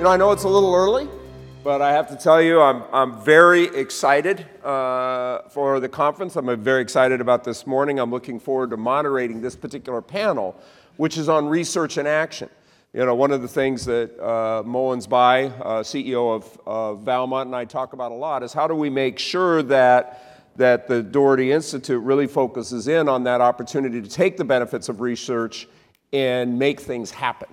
You know, I know it's a little early, but I have to tell you, I'm, I'm very excited uh, for the conference. I'm very excited about this morning. I'm looking forward to moderating this particular panel, which is on research and action. You know, one of the things that uh, Bay, uh, CEO of uh, Valmont, and I talk about a lot is how do we make sure that, that the Daugherty Institute really focuses in on that opportunity to take the benefits of research and make things happen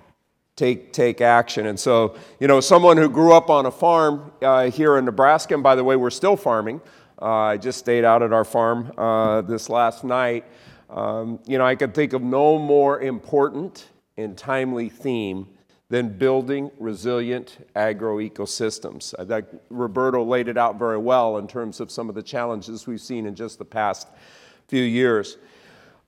take, take action. And so, you know, someone who grew up on a farm uh, here in Nebraska, and by the way, we're still farming. Uh, I just stayed out at our farm uh, this last night. Um, you know, I could think of no more important and timely theme than building resilient agroecosystems. I think Roberto laid it out very well in terms of some of the challenges we've seen in just the past few years.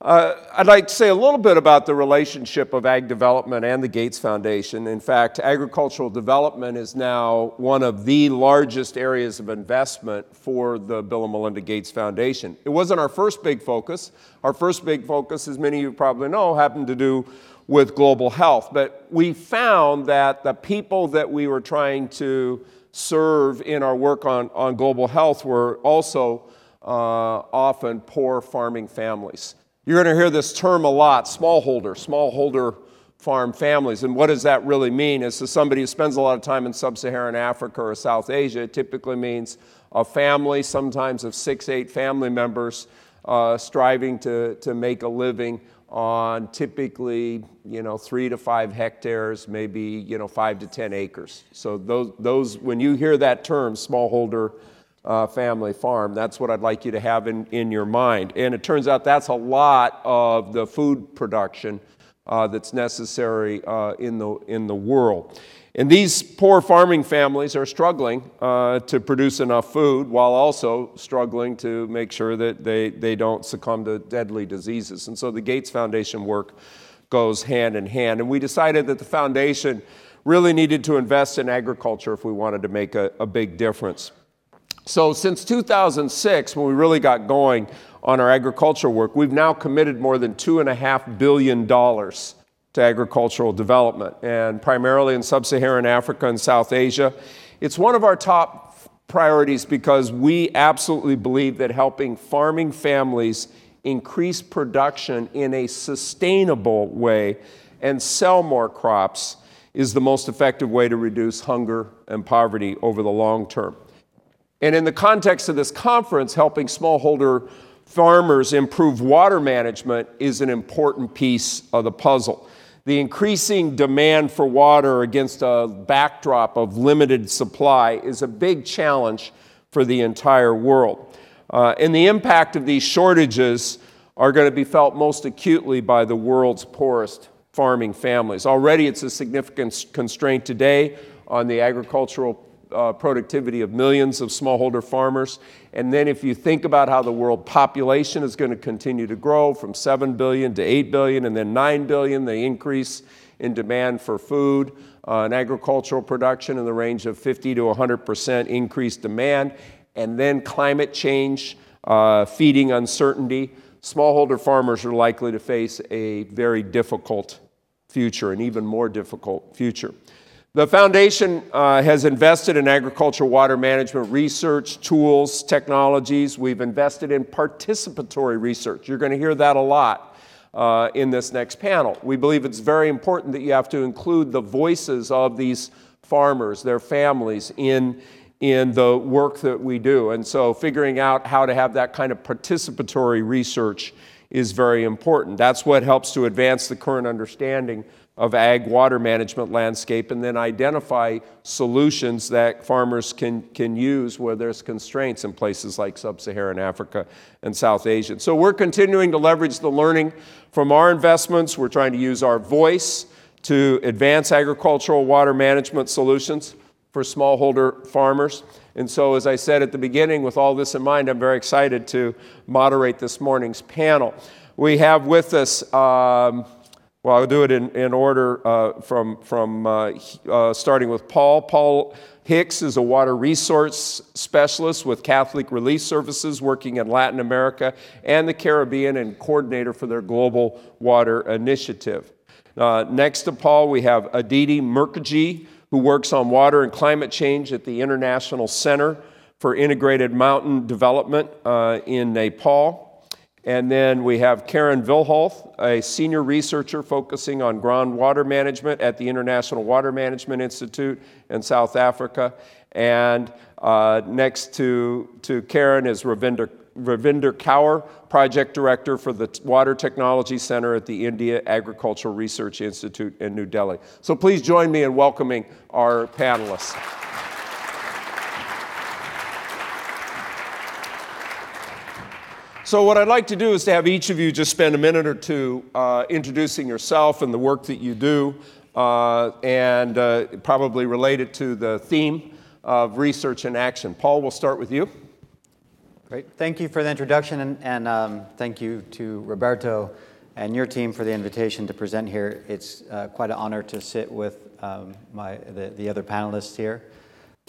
Uh, I'd like to say a little bit about the relationship of ag development and the Gates Foundation. In fact, agricultural development is now one of the largest areas of investment for the Bill and Melinda Gates Foundation. It wasn't our first big focus. Our first big focus, as many of you probably know, happened to do with global health. But we found that the people that we were trying to serve in our work on, on global health were also uh, often poor farming families. You're going to hear this term a lot smallholder, smallholder farm families. And what does that really mean? Is to somebody who spends a lot of time in sub Saharan Africa or South Asia, it typically means a family, sometimes of six, eight family members, uh, striving to, to make a living on typically you know three to five hectares maybe you know five to ten acres so those, those when you hear that term smallholder uh, family farm. That's what I'd like you to have in, in your mind. And it turns out that's a lot of the food production uh, that's necessary uh, in, the, in the world. And these poor farming families are struggling uh, to produce enough food while also struggling to make sure that they, they don't succumb to deadly diseases. And so the Gates Foundation work goes hand in hand. And we decided that the foundation really needed to invest in agriculture if we wanted to make a, a big difference. So, since 2006, when we really got going on our agricultural work, we've now committed more than $2.5 billion to agricultural development, and primarily in sub Saharan Africa and South Asia. It's one of our top priorities because we absolutely believe that helping farming families increase production in a sustainable way and sell more crops is the most effective way to reduce hunger and poverty over the long term. And in the context of this conference, helping smallholder farmers improve water management is an important piece of the puzzle. The increasing demand for water against a backdrop of limited supply is a big challenge for the entire world. Uh, and the impact of these shortages are going to be felt most acutely by the world's poorest farming families. Already, it's a significant constraint today on the agricultural uh, productivity of millions of smallholder farmers. And then if you think about how the world population is going to continue to grow from 7 billion to 8 billion and then 9 billion, the increase in demand for food uh, and agricultural production in the range of 50 to 100% increased demand, and then climate change, uh, feeding uncertainty, smallholder farmers are likely to face a very difficult future, an even more difficult future. The foundation uh, has invested in agricultural water management research, tools, technologies. We've invested in participatory research. You're going to hear that a lot uh, in this next panel. We believe it's very important that you have to include the voices of these farmers, their families, in, in the work that we do. And so, figuring out how to have that kind of participatory research is very important. That's what helps to advance the current understanding of ag water management landscape and then identify solutions that farmers can, can use where there's constraints in places like sub-Saharan Africa and South Asia. So we're continuing to leverage the learning from our investments. We're trying to use our voice to advance agricultural water management solutions for smallholder farmers. And so, as I said at the beginning, with all this in mind, I'm very excited to moderate this morning's panel. We have with us um, well, I'll do it in, in order uh, from, from uh, uh, starting with Paul. Paul Hicks is a water resource specialist with Catholic Relief Services working in Latin America and the Caribbean and coordinator for their Global Water Initiative. Uh, next to Paul, we have Aditi Mukherjee, who works on water and climate change at the International Center for Integrated Mountain Development uh, in Nepal. And then we have Karen Villholth, a senior researcher focusing on groundwater management at the International Water Management Institute in South Africa. And uh, next to, to Karen is Ravinder, Ravinder Kaur, project director for the Water Technology Center at the India Agricultural Research Institute in New Delhi. So please join me in welcoming our panelists. So, what I'd like to do is to have each of you just spend a minute or two uh, introducing yourself and the work that you do, uh, and uh, probably related to the theme of research and action. Paul, we'll start with you. Great. Thank you for the introduction, and, and um, thank you to Roberto and your team for the invitation to present here. It's uh, quite an honor to sit with um, my, the, the, other panelists here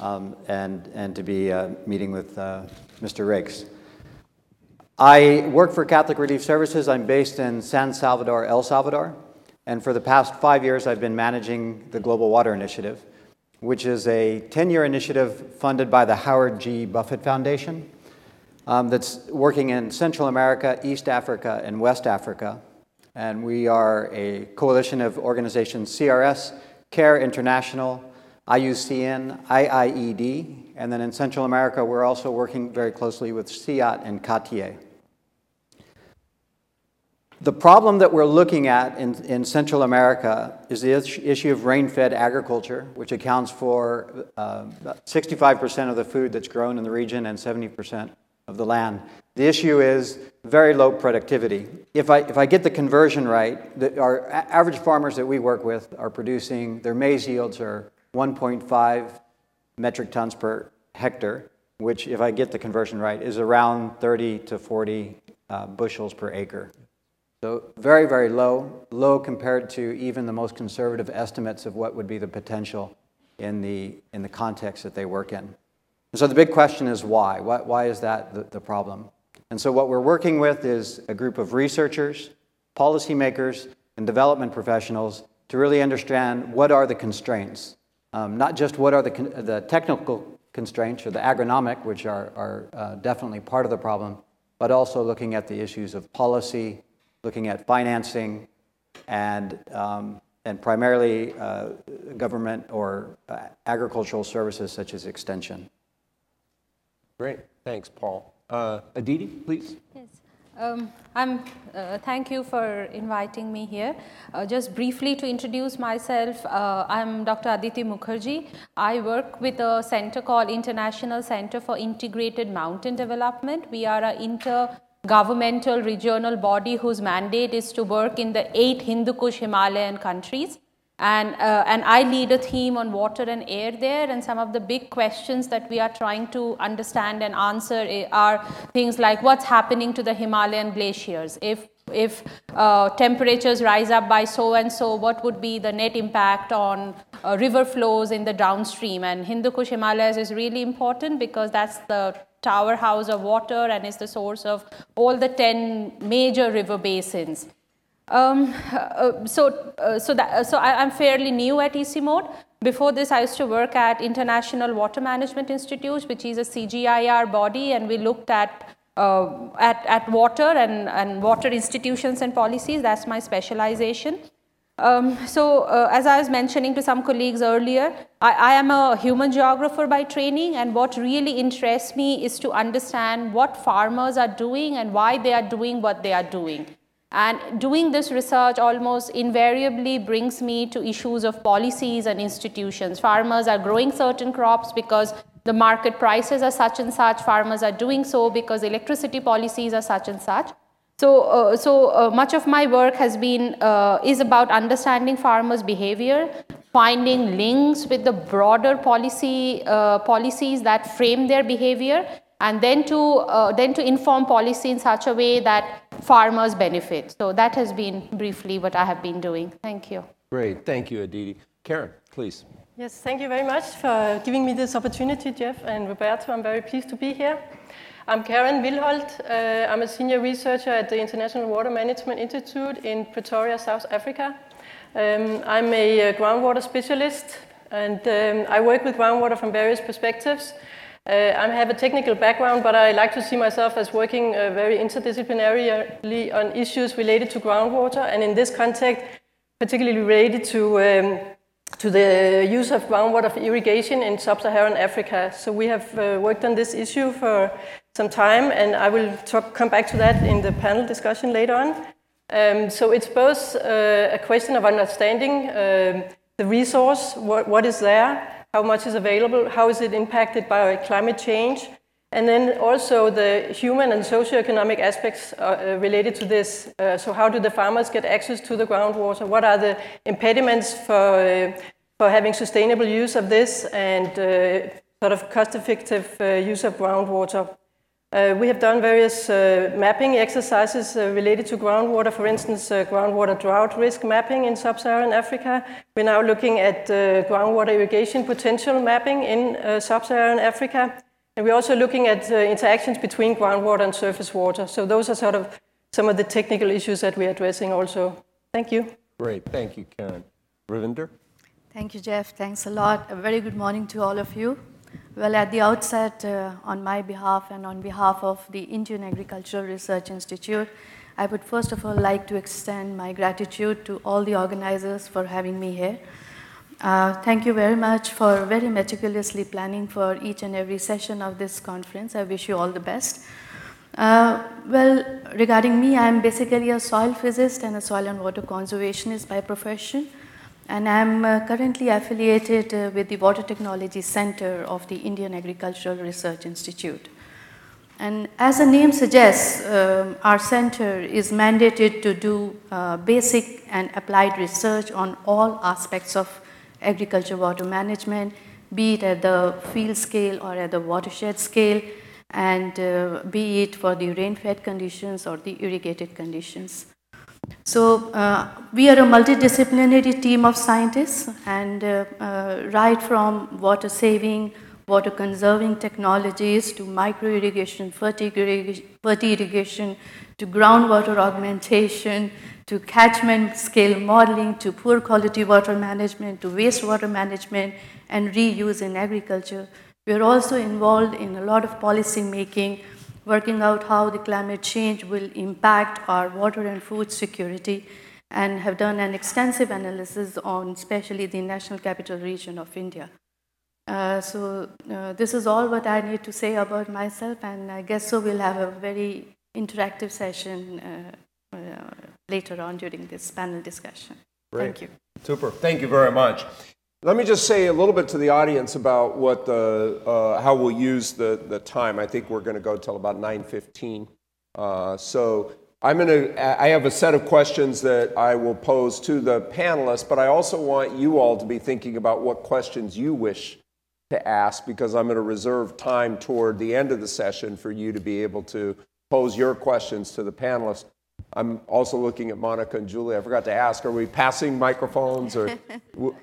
um, and, and to be uh, meeting with uh, Mr. Raikes. I work for Catholic Relief Services. I'm based in San Salvador, El Salvador. And for the past five years, I've been managing the Global Water Initiative, which is a 10 year initiative funded by the Howard G. Buffett Foundation um, that's working in Central America, East Africa, and West Africa. And we are a coalition of organizations CRS, CARE International, IUCN, IIED, and then in Central America, we're also working very closely with CIAT and CATIE. The problem that we're looking at in, in Central America is the issue of rain fed agriculture, which accounts for uh, 65% of the food that's grown in the region and 70% of the land. The issue is very low productivity. If I, if I get the conversion right, the, our average farmers that we work with are producing, their maize yields are 1.5 metric tons per hectare, which, if I get the conversion right, is around 30 to 40 uh, bushels per acre. So very, very low, low compared to even the most conservative estimates of what would be the potential in the, in the context that they work in. And so the big question is why? Why, why is that the, the problem? And so what we're working with is a group of researchers, policymakers, and development professionals to really understand what are the constraints um, not just what are the, the technical constraints or the agronomic, which are, are uh, definitely part of the problem, but also looking at the issues of policy, looking at financing, and, um, and primarily uh, government or uh, agricultural services such as extension. Great. Thanks, Paul. Uh, Aditi, please. Yes. Um, I'm, uh, thank you for inviting me here. Uh, just briefly to introduce myself, uh, I'm Dr. Aditi Mukherjee. I work with a center called International Center for Integrated Mountain Development. We are an inter-governmental regional body whose mandate is to work in the eight Hindu Kush Himalayan countries. And, uh, and I lead a team on water and air there. And some of the big questions that we are trying to understand and answer are things like what's happening to the Himalayan glaciers? If if uh, temperatures rise up by so and so, what would be the net impact on uh, river flows in the downstream? And Hindu Kush Himalayas is really important because that's the tower house of water and is the source of all the 10 major river basins. Um, uh, so, uh, so, that, uh, so I, am fairly new at ICIMOD. Before this, I used to work at International Water Management Institute, which is a CGIAR body, and we looked at uh, at, at water and, and water institutions and policies. That's my specialization. Um, so, uh, as I was mentioning to some colleagues earlier, I, I, am a human geographer by training, and what really interests me is to understand what farmers are doing and why they are doing what they are doing. And doing this research almost invariably brings me to issues of policies and institutions. Farmers are growing certain crops because the market prices are such and such. Farmers are doing so because electricity policies are such and such. So, uh, so uh, much of my work has been uh, is about understanding farmers' behavior, finding links with the broader policy uh, policies that frame their behavior, and then to uh, then to inform policy in such a way that farmers benefit. So that has been briefly what I have been doing. Thank you. Great. Thank you, Aditi. Karen, please. Yes, thank you very much for giving me this opportunity, Jeff and Roberto. I'm very pleased to be here. I'm Karen Villholth. Uh, I'm a senior researcher at the International Water Management Institute in Pretoria, South Africa. Um, I'm a uh, groundwater specialist and um, I work with groundwater from various perspectives. Uh, I have a technical background, but I like to see myself as working uh, very interdisciplinarily on issues related to groundwater, and in this context, particularly related to, um, to the use of groundwater for irrigation in sub-Saharan Africa. So we have uh, worked on this issue for some time, and I will talk, come back to that in the panel discussion later on. Um, so it's both uh, a question of understanding um, the resource, what, what is there, how much is available, how is it impacted by climate change, and then also the human and socioeconomic aspects uh, related to this. Uh, so how do the farmers get access to the groundwater? What are the impediments for, uh, for having sustainable use of this and uh, sort of cost-effective uh, use of groundwater? Uh, we have done various uh, mapping exercises uh, related to groundwater, for instance, uh, groundwater drought risk mapping in sub-Saharan Africa. We're now looking at uh, groundwater irrigation potential mapping in uh, sub-Saharan Africa. And we're also looking at interactions between groundwater and surface water. So those are sort of some of the technical issues that we're addressing also. Thank you. Great, thank you, Karen. Ravinder? Thank you, Jeff. Thanks a lot. A very good morning to all of you. Well, at the outset, uh, on my behalf and on behalf of the Indian Agricultural Research Institute, I would first of all like to extend my gratitude to all the organizers for having me here. Uh, thank you very much for very meticulously planning for each and every session of this conference. I wish you all the best. Uh, well, regarding me, I'm basically a soil physicist and a soil and water conservationist by profession and I'm uh, currently affiliated uh, with the Water Technology Center of the Indian Agricultural Research Institute. And as the name suggests, um, our center is mandated to do uh, basic and applied research on all aspects of agriculture water management, be it at the field scale or at the watershed scale, and uh, be it for the rain-fed conditions or the irrigated conditions. So uh, we are a multidisciplinary team of scientists and uh, uh, right from water saving, water conserving technologies to micro irrigation, fertirrigation, to groundwater augmentation, to catchment scale modeling, to poor quality water management, to wastewater management and reuse in agriculture. We are also involved in a lot of policy making working out how the climate change will impact our water and food security, and have done an extensive analysis on especially the National Capital Region of India. Uh, so uh, this is all what I need to say about myself, and I guess so we'll have a very interactive session uh, uh later on during this panel discussion. Great. Thank you. Super. Thank you very much. Let me just say a little bit to the audience about what the, uh, how we'll use the, the time. I think we're going to go till about 9.15. Uh, so I'm going to, I have a set of questions that I will pose to the panelists, but I also want you all to be thinking about what questions you wish to ask because I'm going to reserve time toward the end of the session for you to be able to pose your questions to the panelists. I'm also looking at Monica and Julie. I forgot to ask, are we passing microphones or?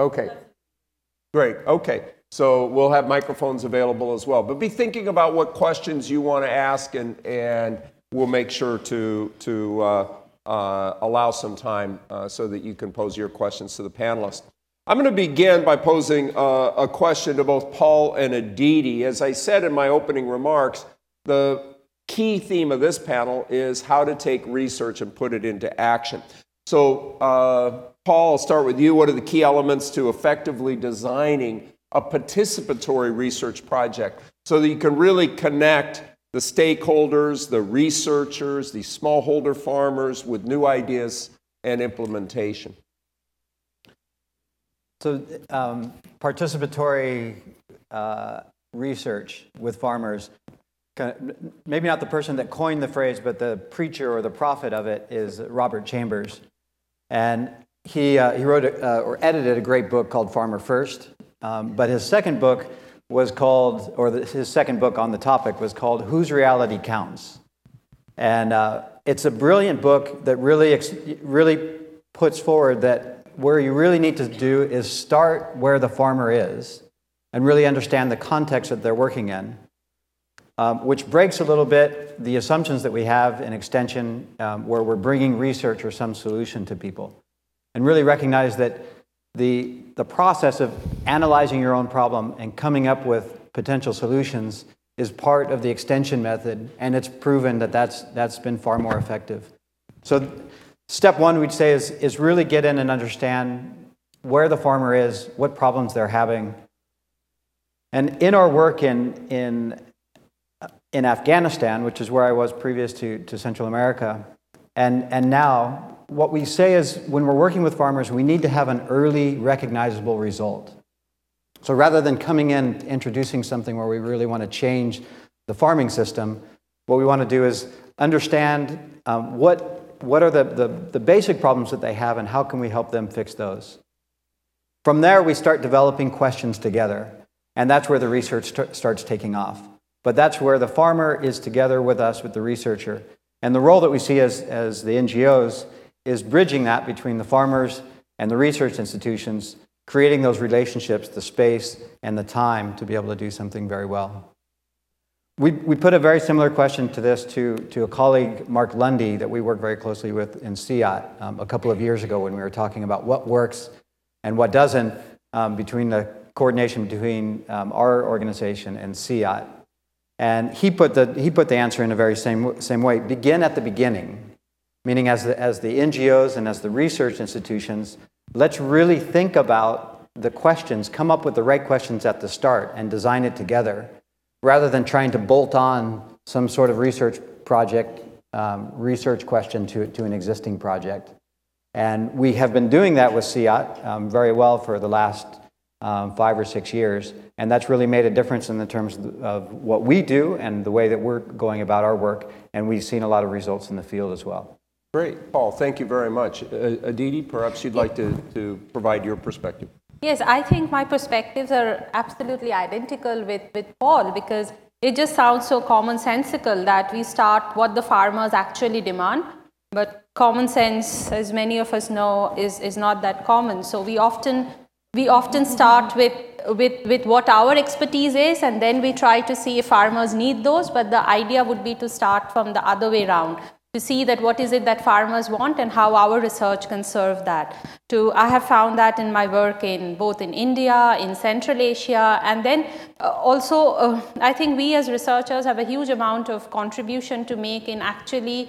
Okay. Great. Okay. So we'll have microphones available as well. But be thinking about what questions you want to ask, and, and we'll make sure to, to uh, uh, allow some time uh, so that you can pose your questions to the panelists. I'm going to begin by posing uh, a question to both Paul and Aditi. As I said in my opening remarks, the key theme of this panel is how to take research and put it into action. So, uh, Paul, I'll start with you. What are the key elements to effectively designing a participatory research project so that you can really connect the stakeholders, the researchers, the smallholder farmers with new ideas and implementation? So, um, participatory uh, research with farmers, maybe not the person that coined the phrase, but the preacher or the prophet of it is Robert Chambers. And he, uh, he wrote a, uh, or edited a great book called Farmer First. Um, but his second book was called, or the, his second book on the topic was called Whose Reality Counts. And uh, it's a brilliant book that really, really puts forward that where you really need to do is start where the farmer is and really understand the context that they're working in um, which breaks a little bit the assumptions that we have in extension um, where we're bringing research or some solution to people. And really recognize that the, the process of analyzing your own problem and coming up with potential solutions is part of the extension method, and it's proven that that's, that's been far more effective. So, step one, we'd say, is, is really get in and understand where the farmer is, what problems they're having. And in our work in, in, in Afghanistan, which is where I was previous to, to Central America, and, and now, what we say is when we're working with farmers, we need to have an early recognizable result. So rather than coming in introducing something where we really want to change the farming system, what we want to do is understand um, what, what are the, the, the basic problems that they have and how can we help them fix those. From there, we start developing questions together, and that's where the research st- starts taking off. But that's where the farmer is together with us, with the researcher. And the role that we see as, as the NGOs is bridging that between the farmers and the research institutions, creating those relationships, the space, and the time to be able to do something very well. We, we put a very similar question to this to, to a colleague, Mark Lundy, that we work very closely with in CIAT um, a couple of years ago when we were talking about what works and what doesn't um, between the coordination between um, our organization and CIAT. And he put the, he put the answer in a very same, same way. Begin at the beginning meaning as the, as the NGOs and as the research institutions, let's really think about the questions, come up with the right questions at the start and design it together, rather than trying to bolt on some sort of research project, um, research question to, to an existing project. And we have been doing that with CIAT um, very well for the last um, five or six years. And that's really made a difference in the terms of what we do and the way that we're going about our work. And we've seen a lot of results in the field as well. Great. Paul, thank you very much. Uh, Aditi, perhaps you'd like to, to provide your perspective. Yes, I think my perspectives are absolutely identical with, with Paul because it just sounds so commonsensical that we start what the farmers actually demand. But common sense, as many of us know, is, is not that common. So we often we often start with, with, with what our expertise is and then we try to see if farmers need those but the idea would be to start from the other way around to see that what is it that farmers want and how our research can serve that. To, I have found that in my work in both in India, in Central Asia, and then uh, also uh, I think we as researchers have a huge amount of contribution to make in actually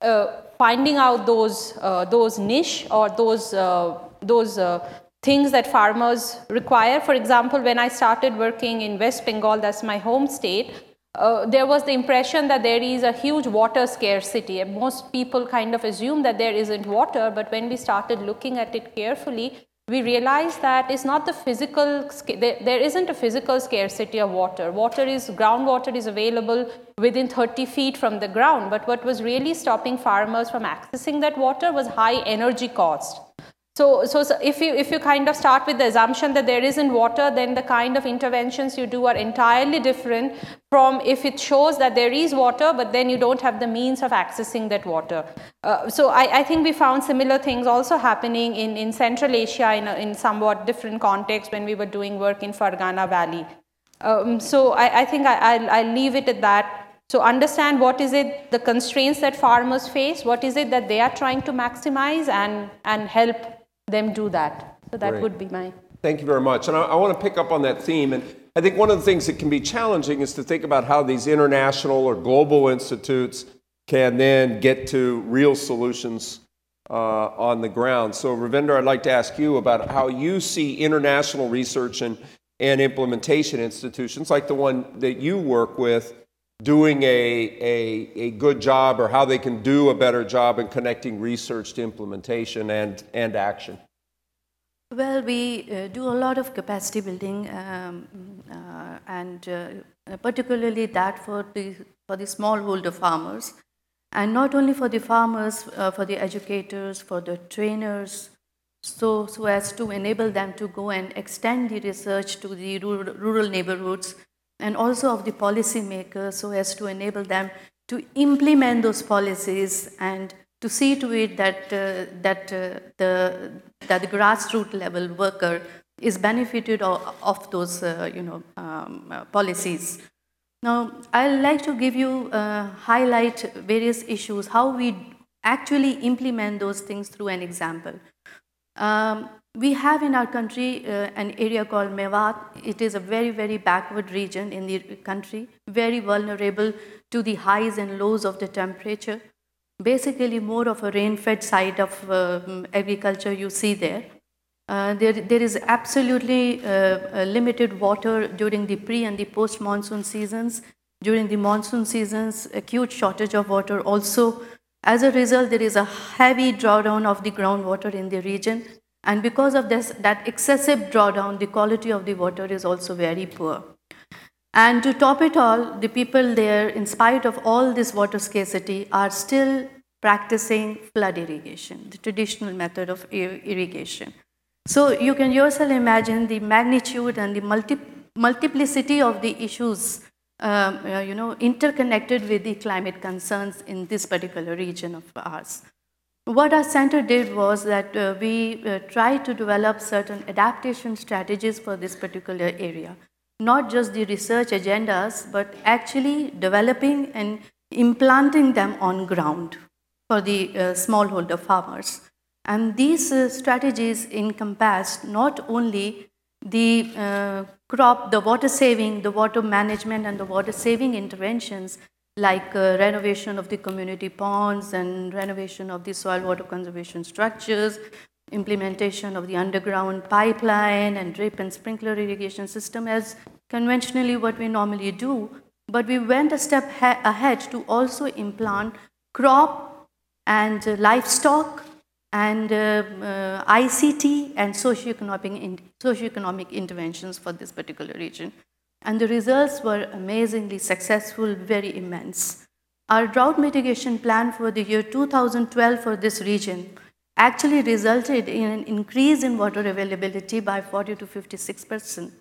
uh, finding out those uh, those niche or those uh, those uh, things that farmers require. For example, when I started working in West Bengal, that's my home state, uh, there was the impression that there is a huge water scarcity. Most people kind of assume that there isn't water, but when we started looking at it carefully, we realized that it's not the physical, there, isn't a physical scarcity of water. Water is, groundwater is available within 30 feet from the ground, but what was really stopping farmers from accessing that water was high energy cost. So, so, so, if, you, if you kind of start with the assumption that there isn't water, then the kind of interventions you do are entirely different from if it shows that there is water, but then you don't have the means of accessing that water. Uh, so I, I, think we found similar things also happening in, in Central Asia in, a, in somewhat different context when we were doing work in Fergana Valley. Um, so I, I think I, will I'll leave it at that. So understand what is it, the constraints that farmers face, what is it that they are trying to maximize and, and help them do that. So that Great. would be my. Thank you very much. And I, I want to pick up on that theme. And I think one of the things that can be challenging is to think about how these international or global institutes can then get to real solutions uh, on the ground. So, Ravinder, I'd like to ask you about how you see international research and, and implementation institutions like the one that you work with doing a, a, a good job or how they can do a better job in connecting research to implementation and, and action? Well, we uh, do a lot of capacity building, um, uh, and uh, particularly that for the for the smallholder farmers, and not only for the farmers, uh, for the educators, for the trainers, so so as to enable them to go and extend the research to the rural, rural neighborhoods and also of the policymakers so as to enable them to implement those policies and to see to it that, uh, that, uh, the, that the grassroots level worker is benefited of, those uh, you know, um, uh, policies. Now, I'd like to give you, uh, highlight various issues, how we actually implement those things through an example. Um, we have in our country uh, an area called Mewat. It is a very, very backward region in the country, very vulnerable to the highs and lows of the temperature. Basically, more of a rain fed side of uh, agriculture you see there. Uh, there, there is absolutely uh, limited water during the pre and the post monsoon seasons. During the monsoon seasons, acute shortage of water also. As a result, there is a heavy drawdown of the groundwater in the region. And because of this, that excessive drawdown, the quality of the water is also very poor. And to top it all, the people there, in spite of all this water scarcity, are still practicing flood irrigation, the traditional method of irrigation. So you can yourself imagine the magnitude and the multi multiplicity of the issues, um, uh, you know, interconnected with the climate concerns in this particular region of ours. What our center did was that uh, we uh, tried to develop certain adaptation strategies for this particular area not just the research agendas, but actually developing and implanting them on ground for the uh, smallholder farmers. And these uh, strategies encompassed not only the uh, crop, the water saving, the water management, and the water saving interventions like uh, renovation of the community ponds and renovation of the soil water conservation structures, implementation of the underground pipeline and drip and sprinkler irrigation system as conventionally what we normally do, but we went a step ahead to also implant crop and livestock and uh, uh, ICT and socioeconomic, in, socioeconomic interventions for this particular region. And the results were amazingly successful, very immense. Our drought mitigation plan for the year 2012 for this region actually resulted in an increase in water availability by 40 to 56 percent,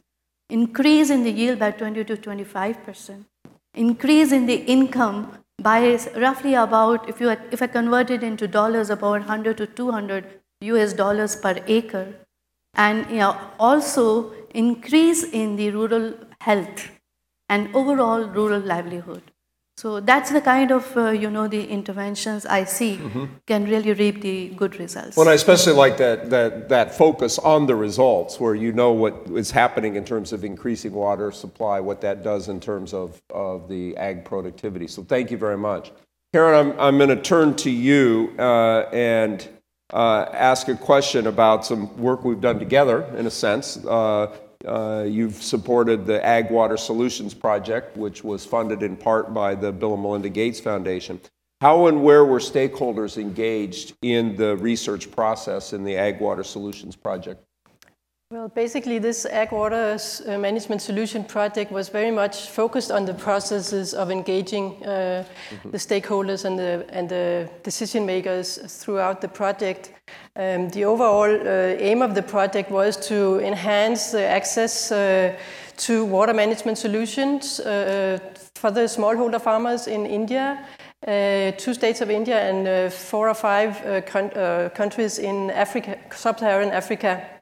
increase in the yield by 20 to 25 percent, increase in the income by roughly about, if, you, if I convert it into dollars, about 100 to 200 US dollars per acre, and you know, also increase in the rural health and overall rural livelihood. So that's the kind of, uh, you know, the interventions I see mm-hmm. can really reap the good results. Well, I especially like that, that, that focus on the results where you know what is happening in terms of increasing water supply, what that does in terms of, of the ag productivity. So thank you very much. Karen, I'm, I'm going to turn to you uh, and uh, ask a question about some work we've done together, in a sense. Uh, uh, Uh, you've supported the Ag Water Solutions Project, which was funded in part by the Bill and Melinda Gates Foundation. How and where were stakeholders engaged in the research process in the Ag Water Solutions Project? Well, basically, this Ag Water uh, Management Solution project was very much focused on the processes of engaging uh, mm-hmm. the stakeholders and the, and the decision makers throughout the project. Um, the overall uh, aim of the project was to enhance the access uh, to water management solutions uh, for the smallholder farmers in India. Uh, two states of India and four or five countries in Africa, sub-Saharan Africa.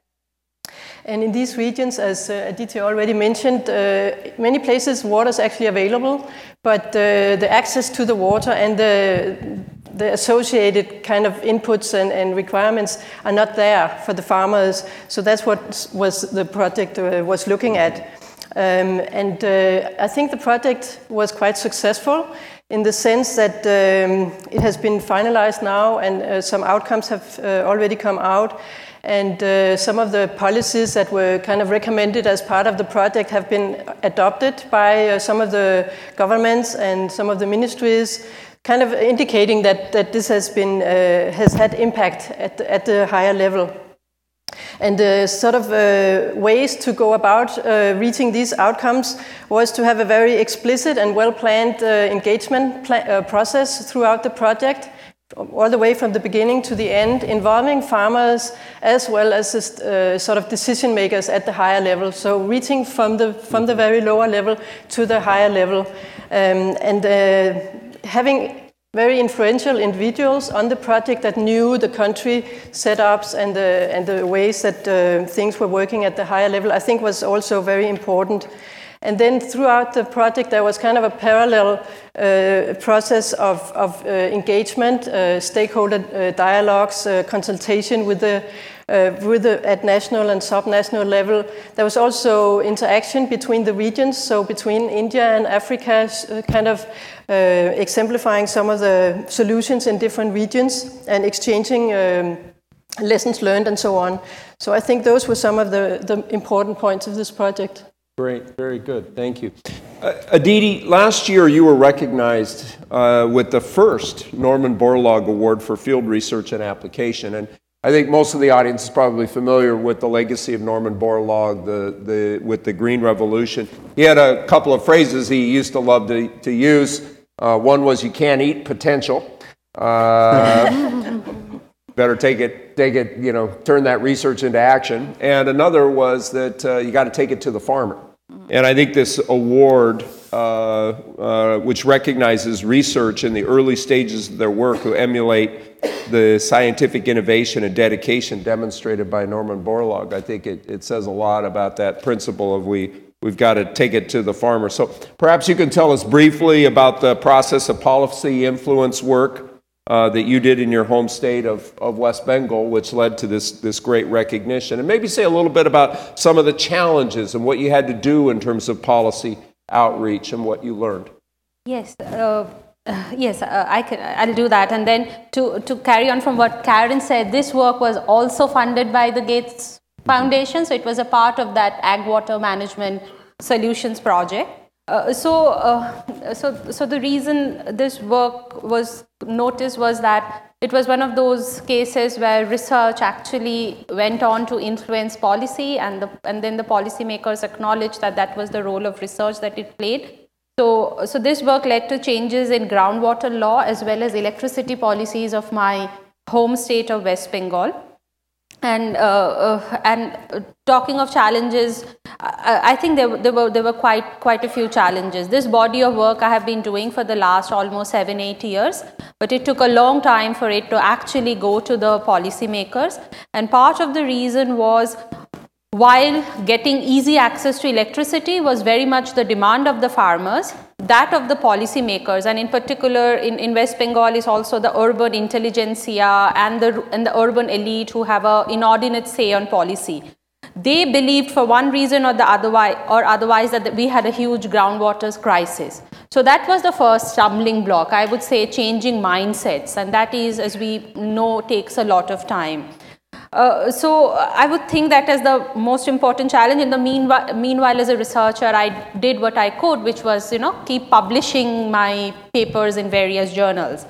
And in these regions, as uh, Aditi already mentioned, uh, many places water is actually available, but uh, the access to the water and the, the associated kind of inputs and, and, requirements are not there for the farmers. So that's what was the project uh, was looking at. Um, and uh, I think the project was quite successful in the sense that um, it has been finalized now and uh, some outcomes have already come out. And uh, some of the policies that were kind of recommended as part of the project have been adopted by uh, some of the governments and some of the ministries, kind of indicating that, that this has, been, uh, has had impact at, at the higher level. And the sort of uh, ways to go about uh, reaching these outcomes was to have a very explicit and well planned uh, engagement pl uh, process throughout the project all the way from the beginning to the end, involving farmers as well as uh, sort of decision makers at the higher level. So reaching from the from the very lower level to the higher level, um, and uh, having very influential individuals on the project that knew the country setups and the and the ways that uh, things were working at the higher level. I think was also very important. And then throughout the project, there was kind of a parallel uh, process of, of uh, engagement, uh, stakeholder uh, dialogues, uh, consultation with the, uh, with the, at national and subnational level. There was also interaction between the regions, so between India and Africa, kind of exemplifying some of the solutions in different regions and exchanging um, lessons learned and so on. So I think those were some of the, the important points of this project. Great, very good. Thank you. Uh, Aditi, last year you were recognized uh, with the first Norman Borlaug Award for Field Research and Application. And I think most of the audience is probably familiar with the legacy of Norman Borlaug the, the, with the Green Revolution. He had a couple of phrases he used to love to, to use. Uh, one was, You can't eat potential. Uh, better take it, take it, you know, turn that research into action. And another was that uh, you got to take it to the farmer. And I think this award, uh, uh, which recognizes research in the early stages of their work who emulate the scientific innovation and dedication demonstrated by Norman Borlaug, I think it, it says a lot about that principle of we, we've got to take it to the farmer. So perhaps you can tell us briefly about the process of policy influence work uh, that you did in your home state of, of West Bengal, which led to this, this great recognition. And maybe say a little bit about some of the challenges and what you had to do in terms of policy outreach and what you learned. Yes, uh, yes, uh, I can, I'll do that. And then to, to carry on from what Karen said, this work was also funded by the Gates Foundation. So it was a part of that Ag Water Management Solutions project. Uh, so, uh, so, so the reason this work was noticed was that it was one of those cases where research actually went on to influence policy, and the, and then the policymakers acknowledged that that was the role of research that it played. So, so this work led to changes in groundwater law as well as electricity policies of my home state of West Bengal. And, uh, uh, and uh, talking of challenges, I, think there, there, were, there were quite, quite a few challenges. This body of work I have been doing for the last almost seven, eight years, but it took a long time for it to actually go to the policymakers. And part of the reason was while getting easy access to electricity was very much the demand of the farmers, that of the policymakers, and in particular in, in West Bengal is also the urban intelligentsia and the, and the urban elite who have an inordinate say on policy. They believed for one reason or the otherwise, or otherwise that we had a huge groundwater crisis. So that was the first stumbling block. I would say changing mindsets, and that is, as we know, takes a lot of time. Uh, so I would think that as the most important challenge. In the meanwhile, meanwhile, as a researcher, I did what I could, which was you know keep publishing my papers in various journals.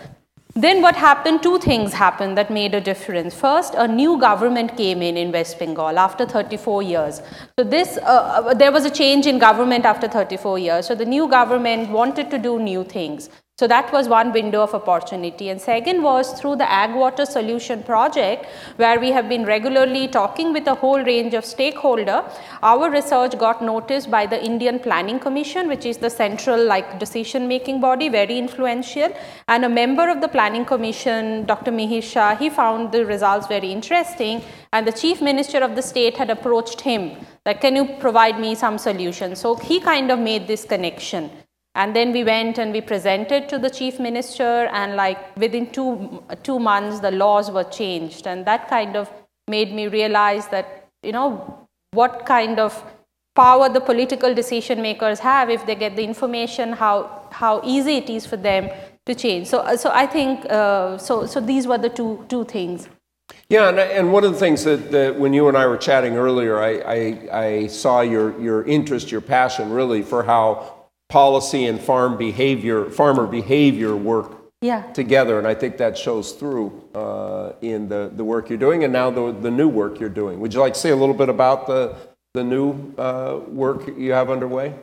Then what happened? Two things happened that made a difference. First, a new government came in in West Bengal after 34 years. So this, uh, uh there was a change in government after 34 years. So the new government wanted to do new things. So that was one window of opportunity. And second was through the Ag Water Solution Project, where we have been regularly talking with a whole range of stakeholder. Our research got noticed by the Indian Planning Commission, which is the central like decision making body, very influential. And a member of the Planning Commission, Dr. Mihir he found the results very interesting. And the chief minister of the state had approached him, like, can you provide me some solution? So he kind of made this connection. And then we went and we presented to the chief minister, and like within two, two months, the laws were changed. And that kind of made me realize that, you know, what kind of power the political decision makers have if they get the information, how, how easy it is for them to change. So, so I think, uh, so, so these were the two, two things. Yeah, and, and one of the things that, that, when you and I were chatting earlier, I, I, I saw your, your interest, your passion really for how policy and farm behavior, farmer behavior work yeah. together. And I think that shows through uh, in the, the work you're doing and now the, the new work you're doing. Would you like to say a little bit about the, the new uh, work you have underway?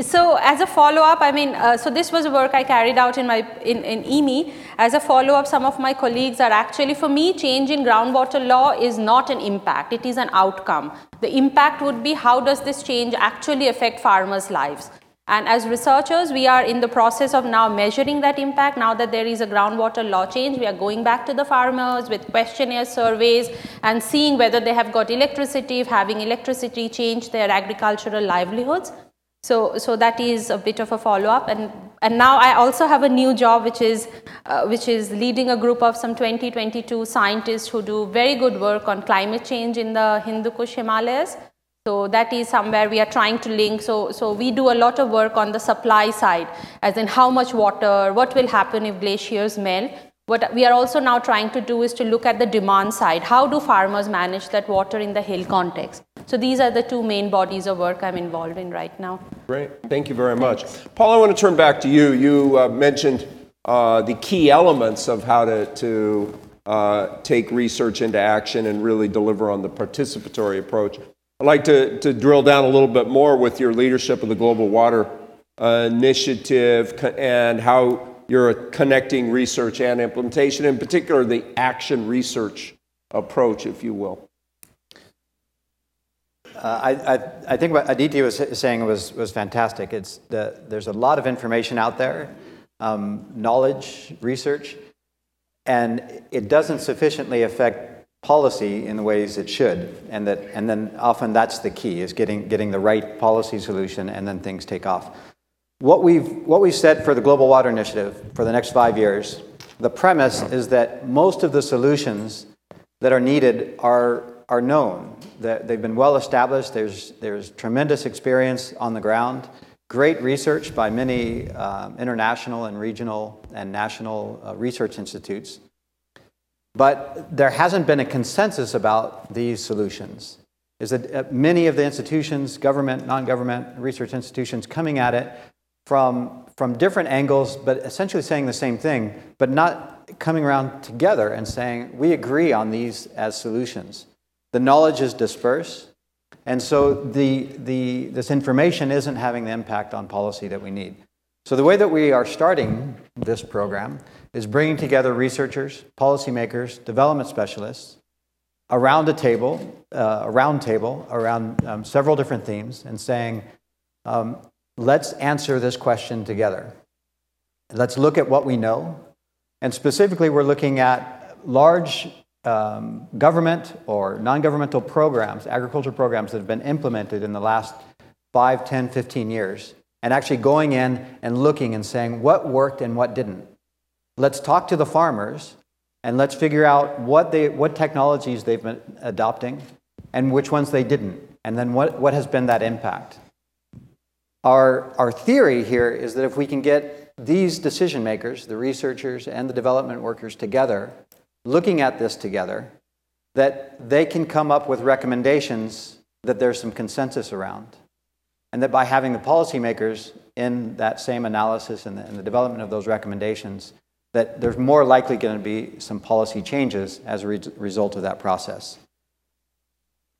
So as a follow-up, I mean, uh, so this was work I carried out in my in, in IWMI. As a follow-up, some of my colleagues are actually, for me, change in groundwater law is not an impact, it is an outcome. The impact would be how does this change actually affect farmers' lives? And as researchers, we are in the process of now measuring that impact. Now that there is a groundwater law change, we are going back to the farmers with questionnaire surveys and seeing whether they have got electricity, if having electricity changed their agricultural livelihoods. So, so that is a bit of a follow-up. And and now I also have a new job, which is, uh, which is leading a group of some 20, 22 scientists who do very good work on climate change in the Hindu Kush Himalayas. So that is somewhere we are trying to link. So, so we do a lot of work on the supply side, as in how much water, what will happen if glaciers melt. What we are also now trying to do is to look at the demand side. How do farmers manage that water in the hill context? So these are the two main bodies of work I'm involved in right now. Great, thank you very much. Paul, I want to turn back to you. You uh, mentioned uh, the key elements of how to, to uh, take research into action and really deliver on the participatory approach. I'd like to, to drill down a little bit more with your leadership of the Global Water uh, Initiative and how you're connecting research and implementation, in particular the action research approach, if you will. Uh, I, I, I think what Aditi was saying was, was fantastic. It's the, there's a lot of information out there, um, knowledge, research, and it doesn't sufficiently affect policy in the ways it should. And, that, and then often that's the key, is getting, getting the right policy solution, and then things take off. What we've, what we've said for the Global Water Initiative for the next five years, the premise is that most of the solutions that are needed are, are known. That they've been well established. There's, there's tremendous experience on the ground, great research by many um, international and regional and national uh, research institutes. But there hasn't been a consensus about these solutions. Is that uh, many of the institutions, government, non government, research institutions, coming at it from, from different angles, but essentially saying the same thing, but not coming around together and saying, we agree on these as solutions. The knowledge is dispersed, and so the, the, this information isn't having the impact on policy that we need. So, the way that we are starting this program is bringing together researchers, policymakers, development specialists around a table, uh, a round table, around um, several different themes, and saying, um, let's answer this question together. Let's look at what we know. And specifically, we're looking at large um, government or non governmental programs, agriculture programs that have been implemented in the last 5, 10, 15 years, and actually going in and looking and saying what worked and what didn't. Let's talk to the farmers and let's figure out what, they, what technologies they've been adopting and which ones they didn't, and then what, what has been that impact. Our, our theory here is that if we can get these decision makers, the researchers and the development workers together, looking at this together, that they can come up with recommendations that there's some consensus around. And that by having the policymakers in that same analysis and the, and the development of those recommendations, that there's more likely going to be some policy changes as a re- result of that process.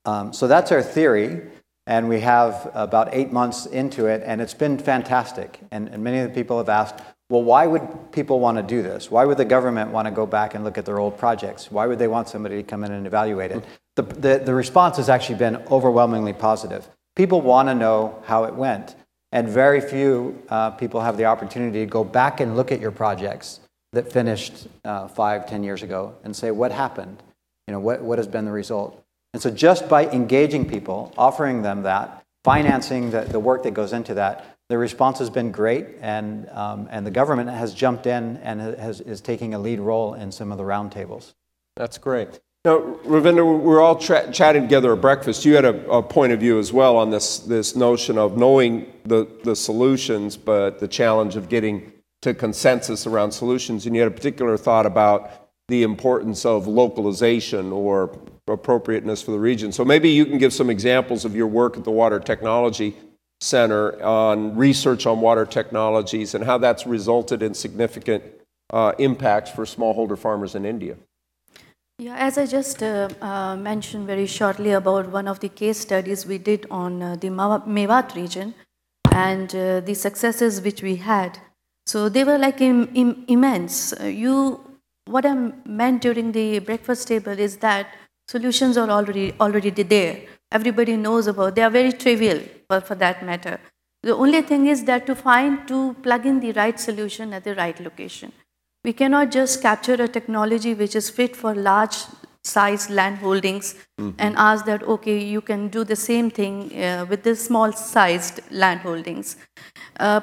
Um, so that's our theory, and we have about eight months into it, and it's been fantastic. And, and many of the people have asked, well, why would people want to do this? Why would the government want to go back and look at their old projects? Why would they want somebody to come in and evaluate it? The, the, the response has actually been overwhelmingly positive. People want to know how it went, and very few uh, people have the opportunity to go back and look at your projects that finished uh, five, ten years ago and say, what happened? You know, what, what has been the result? And so just by engaging people, offering them that, financing the, the work that goes into that, the response has been great, and, um, and the government has jumped in and has, is taking a lead role in some of the roundtables. That's great. Now, Ravinder, we're all tra- chatting together at breakfast. You had a, a, point of view as well on this, this notion of knowing the, the solutions, but the challenge of getting to consensus around solutions. And you had a particular thought about the importance of localization or appropriateness for the region. So maybe you can give some examples of your work at the Water Technology Center on research on water technologies and how that's resulted in significant uh, impacts for smallholder farmers in India. Yeah, as I just uh, uh, mentioned very shortly about one of the case studies we did on uh, the Mewat region and uh, the successes which we had. So they were like Im- Im- immense. Uh, you, what I meant during the breakfast table is that solutions are already already there everybody knows about. They are very trivial for, for that matter. The only thing is that to find, to plug in the right solution at the right location. We cannot just capture a technology which is fit for large size land holdings mm-hmm. and ask that, okay, you can do the same thing uh, with the small sized land holdings. Uh,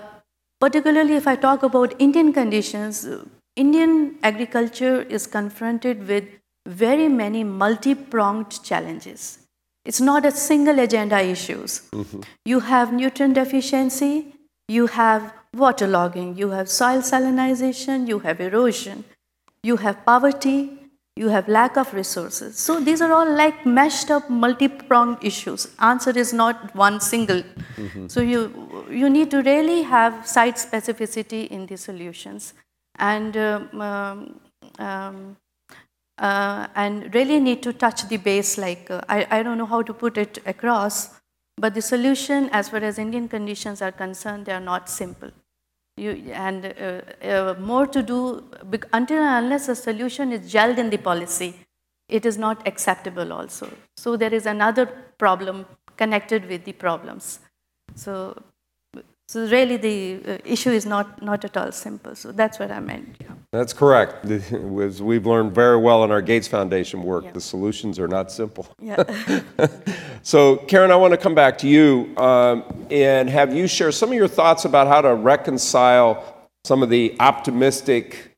Particularly if I talk about Indian conditions, Indian agriculture is confronted with very many multi-pronged challenges. It's not a single agenda issues. Mm-hmm. You have nutrient deficiency, you have waterlogging, you have soil salinization, you have erosion, you have poverty, you have lack of resources. So these are all like meshed up, multi-pronged issues. Answer is not one single. So you you need to really have site specificity in the solutions, and um, um, um, uh, and really need to touch the base. Like uh, I I don't know how to put it across, but the solution, as far as Indian conditions are concerned, they are not simple. You, and uh, uh, more to do until and unless a solution is gelled in the policy, it is not acceptable also. So there is another problem connected with the problems. So, so really the uh, issue is not, not at all simple. So that's what I meant. Yeah. That's correct. As we've learned very well in our Gates Foundation work, Yeah. the solutions are not simple. Yeah. So, Karen, I want to come back to you um, and have you share some of your thoughts about how to reconcile some of the optimistic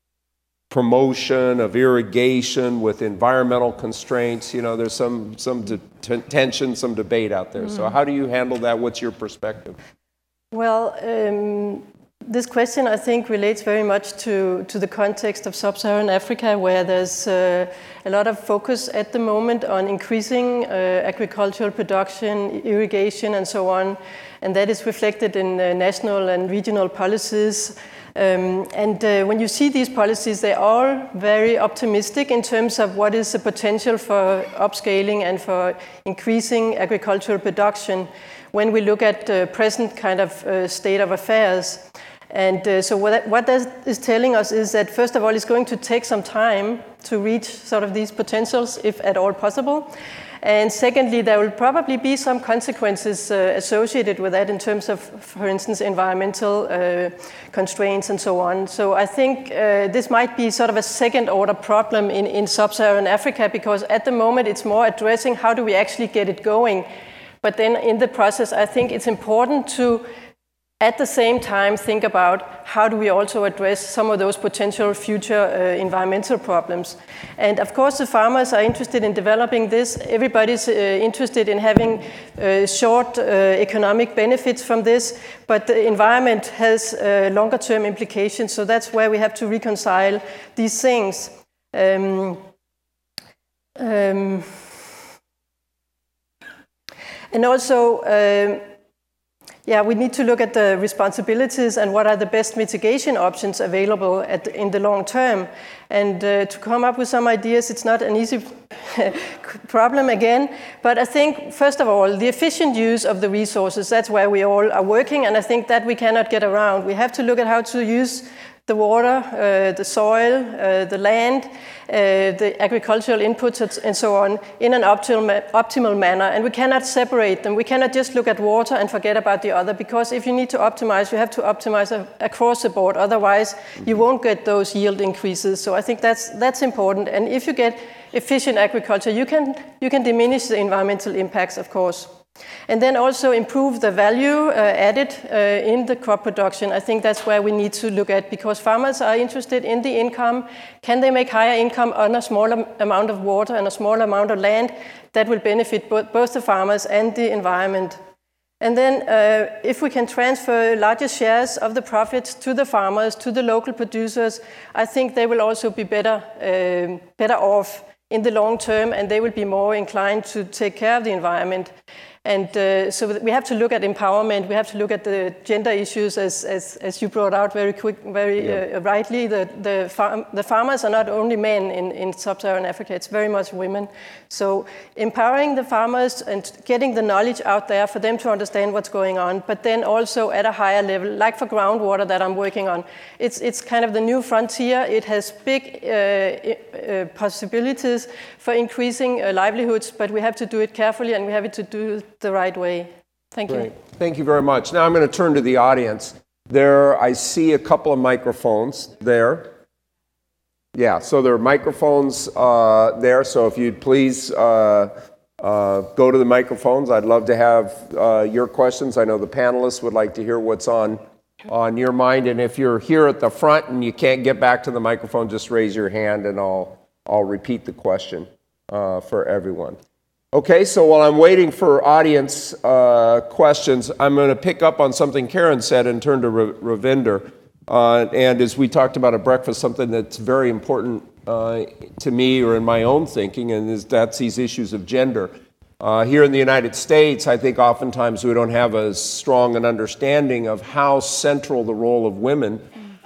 promotion of irrigation with environmental constraints. You know, there's some some de- t- tension, some debate out there. So, how do you handle that? What's your perspective? Well, um, this question I think relates very much to, to the context of sub Saharan Africa, where there's uh, a lot of focus at the moment on increasing uh, agricultural production, irrigation, and so on. And that is reflected in uh, national and regional policies. Um, and uh, when you see these policies, they are very optimistic in terms of what is the potential for upscaling and for increasing agricultural production when we look at the present kind of uh, state of affairs. And uh, so, what, that, what that is telling us is that, first of all, it's going to take some time to reach sort of these potentials, if at all possible. And secondly, there will probably be some consequences uh, associated with that in terms of, for instance, environmental uh, constraints and so on. So I think uh, this might be sort of a second order problem in, in sub Saharan Africa because at the moment it's more addressing how do we actually get it going. But then in the process, I think it's important to at the same time think about how do we also address some of those potential future uh, environmental problems. And of course the farmers are interested in developing this. Everybody's uh, interested in having uh, short uh, economic benefits from this. But the environment has uh, longer term implications. So that's where we have to reconcile these things. Um, um, and also um, yeah, we need to look at the responsibilities and what are the best mitigation options available at, in the long term. And uh, to come up with some ideas, it's not an easy problem again. But I think, first of all, the efficient use of the resources, that's where we all are working. And I think that we cannot get around. We have to look at how to use the water, uh, the soil, uh, the land, uh, the agricultural inputs, and so on, in an optimal, optimal manner. And we cannot separate them. We cannot just look at water and forget about the other, because if you need to optimize, you have to optimize across the board. Otherwise, you won't get those yield increases. So I think that's, that's important. And if you get efficient agriculture, you can, you can diminish the environmental impacts, of course. And then also improve the value uh, added uh, in the crop production. I think that's where we need to look at because farmers are interested in the income. Can they make higher income on a smaller amount of water and a smaller amount of land? That will benefit both, the farmers and the environment. And then, uh, if we can transfer larger shares of the profits to the farmers, to the local producers, I think they will also be better, um better off in the long term, and they will be more inclined to take care of the environment. And uh, so we have to look at empowerment. We have to look at the gender issues, as, as, as you brought out very quick, very uh, rightly. The, the, farm, the farmers are not only men in, in sub-Saharan Africa; it's very much women. So empowering the farmers and getting the knowledge out there for them to understand what's going on, but then also at a higher level, like for groundwater that I'm working on. It's, it's kind of the new frontier. It has big uh, uh, possibilities for increasing uh, livelihoods, but we have to do it carefully and we have to do it the right way. Thank you. Great. Thank you very much. Now I'm going to turn to the audience. There, I see a couple of microphones there. Yeah, so there are microphones uh, there. So if you'd please uh, uh, go to the microphones, I'd love to have uh, your questions. I know the panelists would like to hear what's on on your mind. And if you're here at the front and you can't get back to the microphone, just raise your hand and I'll, I'll repeat the question uh, for everyone. Okay, so while I'm waiting for audience uh, questions, I'm going to pick up on something Karen said and turn to Ra- Ravinder. Uh, and as we talked about at breakfast, something that's very important uh, to me or in my own thinking, and is that's these issues of gender. Uh, here in the United States, I think oftentimes we don't have as strong an understanding of how central the role of women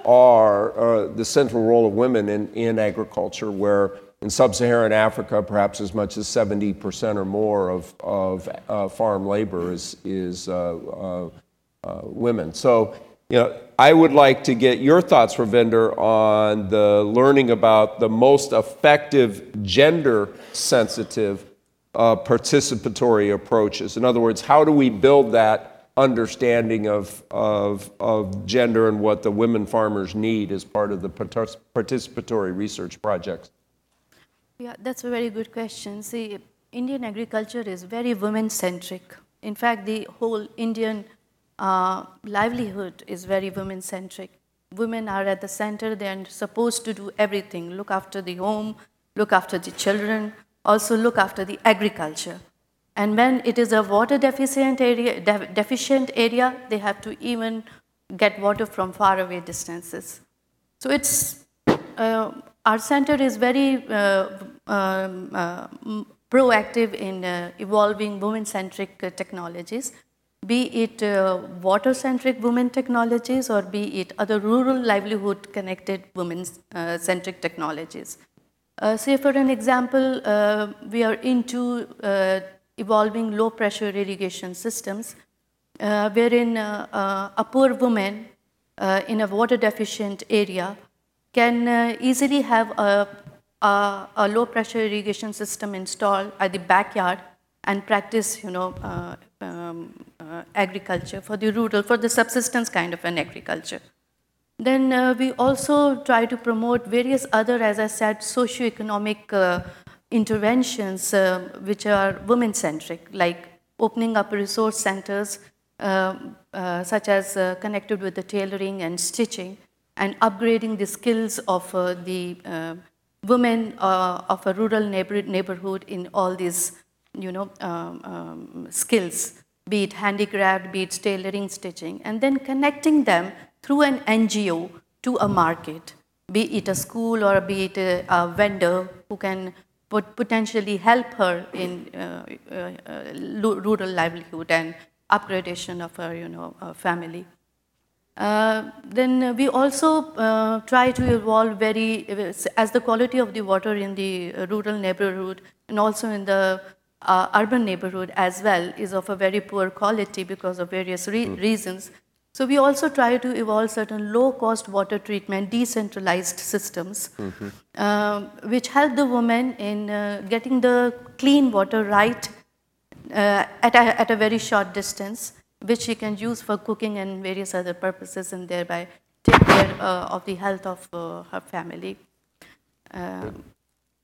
are, uh, the central role of women in, in agriculture, where in sub Saharan Africa, perhaps as much as 70% or more of, of uh, farm labor is, is uh, women. So, you know, I would like to get your thoughts, Ravinder, on the learning about the most effective gender sensitive uh, participatory approaches. In other words, how do we build that understanding of, of, of gender and what the women farmers need as part of the participatory research projects? Yeah, that's a very good question. See, Indian agriculture is very women centric. In fact, the whole Indian uh, livelihood is very women centric. Women are at the center, they are supposed to do everything look after the home, look after the children, also look after the agriculture. And when it is a water deficient area, de- deficient area, they have to even get water from far away distances. So it's uh, our center is very uh, um, uh, proactive in uh, evolving women-centric technologies, be it uh, water-centric women technologies or be it other rural livelihood-connected women-centric technologies. Uh, say, for an example, uh, we are into uh, evolving low-pressure irrigation systems, uh, wherein uh, uh, a poor woman uh, in a water-deficient area can uh, easily have a, a, a low pressure irrigation system installed at the backyard and practice, you know, uh, um, uh, agriculture for the rural, for the subsistence kind of an agriculture. Then uh, we also try to promote various other, as I said, socioeconomic uh, interventions uh, which are women centric, like opening up resource centers uh, uh, such as connected with the tailoring and stitching, and upgrading the skills of the women of a rural neighbor- neighborhood in all these, you know, um, um, skills, be it handicraft, be it tailoring, stitching, and then connecting them through an NGO to a market, be it a school or be it a, a vendor who can pot- potentially help her in uh, uh, uh, rural livelihood and upgradation of her, you know, uh, family. Uh, then we also uh, try to evolve very, as the quality of the water in the rural neighborhood and also in the uh, urban neighborhood as well is of a very poor quality because of various re- reasons. So we also try to evolve certain low-cost water treatment, decentralized systems, um, which help the women in uh, getting the clean water right uh, at, a, at a very short distance, which she can use for cooking and various other purposes, and thereby take care uh, of the health of uh, her family. Uh,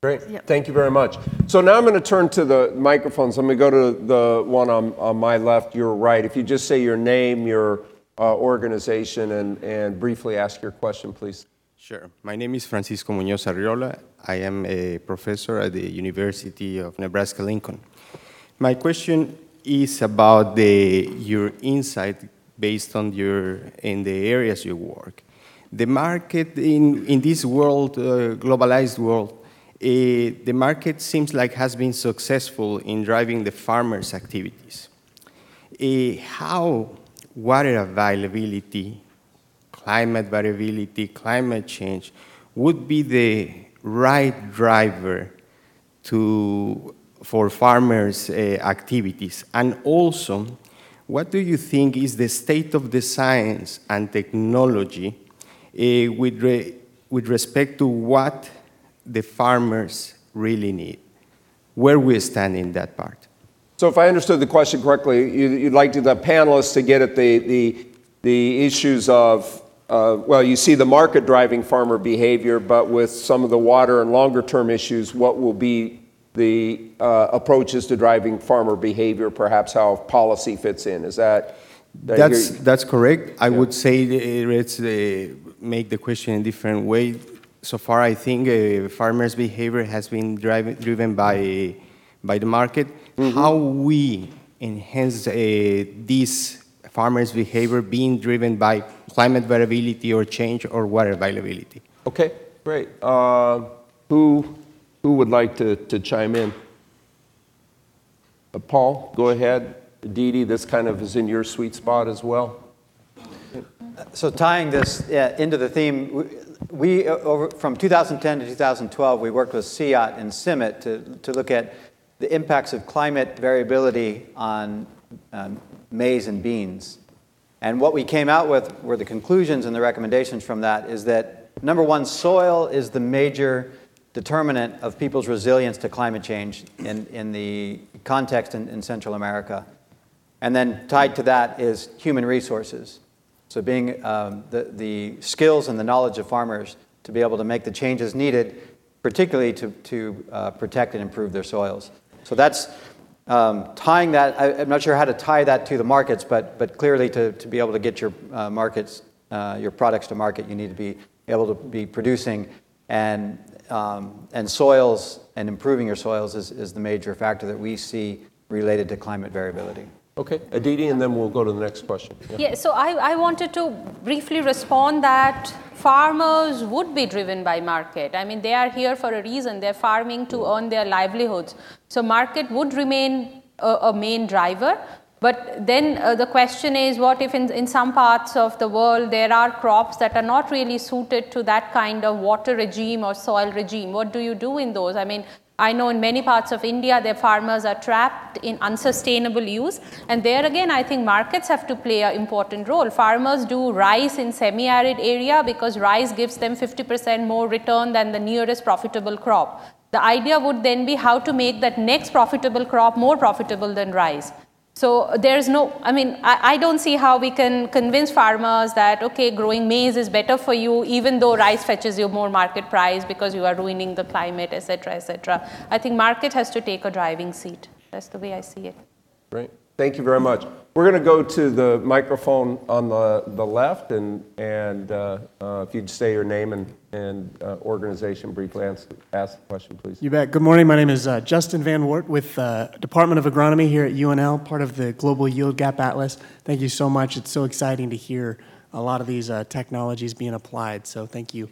Great. Yep. Thank you very much. So now I'm going to turn to the microphones. I'm going to go to the one on, on my left, your right. If you just say your name, your uh, organization, and, and briefly ask your question, please. Sure. My name is Francisco Muñoz Arriola. I am a professor at the University of Nebraska Lincoln. My question is about the, your insight based on your in the areas you work. The market in, in this world, uh, globalized world, the market seems like has been successful in driving the farmers' activities. Eh, how water availability climate variability, climate change would be the right driver to, for farmers' uh, activities? And also, what do you think is the state of the science and technology uh, with, re- with respect to what the farmers really need? Where we stand in that part? So if I understood the question correctly, you- you'd like to- the panelists to get at the, the, the issues of, uh, well, you see the market driving farmer behavior, but with some of the water and longer term issues, what will be the uh, approaches to driving farmer behavior, perhaps how policy fits in? Is that hear That's, that's correct. I would say let's uh, make the question in a different way. So far, I think uh, farmers' behavior has been driven, driven by, by the market. Mm-hmm. How we enhance uh, this farmers' behavior being driven by climate variability or change or water availability? Okay, great. Uh, Who, who would like to to chime in? Uh, Paul, go ahead. Dee Dee, this kind of is in your sweet spot as well. So tying this uh, into the theme, we- uh, over, from 2010 to 2012, we worked with CIAT and CIMMYT to, to look at the impacts of climate variability on um, maize and beans. And what we came out with were the conclusions and the recommendations from that is that, number one, soil is the major determinant of people's resilience to climate change in, in the context in, in Central America. And then tied to that is human resources. So being um, the, the skills and the knowledge of farmers to be able to make the changes needed, particularly to, to uh, protect and improve their soils. So that's um, tying that, I, I'm not sure how to tie that to the markets, but, but clearly to, to be able to get your uh, markets, uh, your products to market, you need to be able to be producing and, um, and soils and improving your soils is, is the major factor that we see related to climate variability. Okay, Aditi, and then we'll go to the next question. Yeah. Yeah, so I, I wanted to briefly respond that farmers would be driven by market. I mean, they are here for a reason. They're farming to earn their livelihoods. So market would remain a, a main driver. But then uh, the question is, what if in, in some parts of the world there are crops that are not really suited to that kind of water regime or soil regime? What do you do in those? I mean, I know in many parts of India, their farmers are trapped in unsustainable use. And there again, I think markets have to play an important role. Farmers do rice in semi-arid area because rice gives them 50% more return than the nearest profitable crop. The idea would then be how to make that next profitable crop more profitable than rice. So there's no, I mean, I, I, don't see how we can convince farmers that, okay, growing maize is better for you, even though rice fetches you more market price because you are ruining the climate, etc., etc. I think market has to take a driving seat. That's the way I see it. Great. Thank you very much. We're going to go to the microphone on the, the left, and, and uh, uh, if you'd say your name and, and uh, organization briefly, ask, ask the question, please. You bet. Good morning. My name is uh, Justin Van Wart with uh, Department of Agronomy here at UNL, part of the Global Yield Gap Atlas. Thank you so much. It's so exciting to hear a lot of these uh, technologies being applied, so thank you.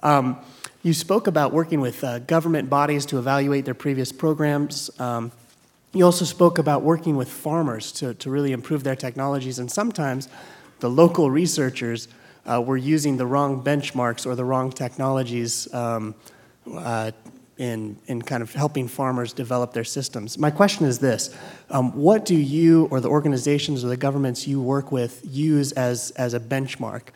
Um, you spoke about working with government bodies to evaluate their previous programs. Um, you also spoke about working with farmers to, to really improve their technologies, and sometimes the local researchers uh, were using the wrong benchmarks or the wrong technologies um, uh, in, in kind of helping farmers develop their systems. My question is this um, What do you or the organizations or the governments you work with use as, as a benchmark?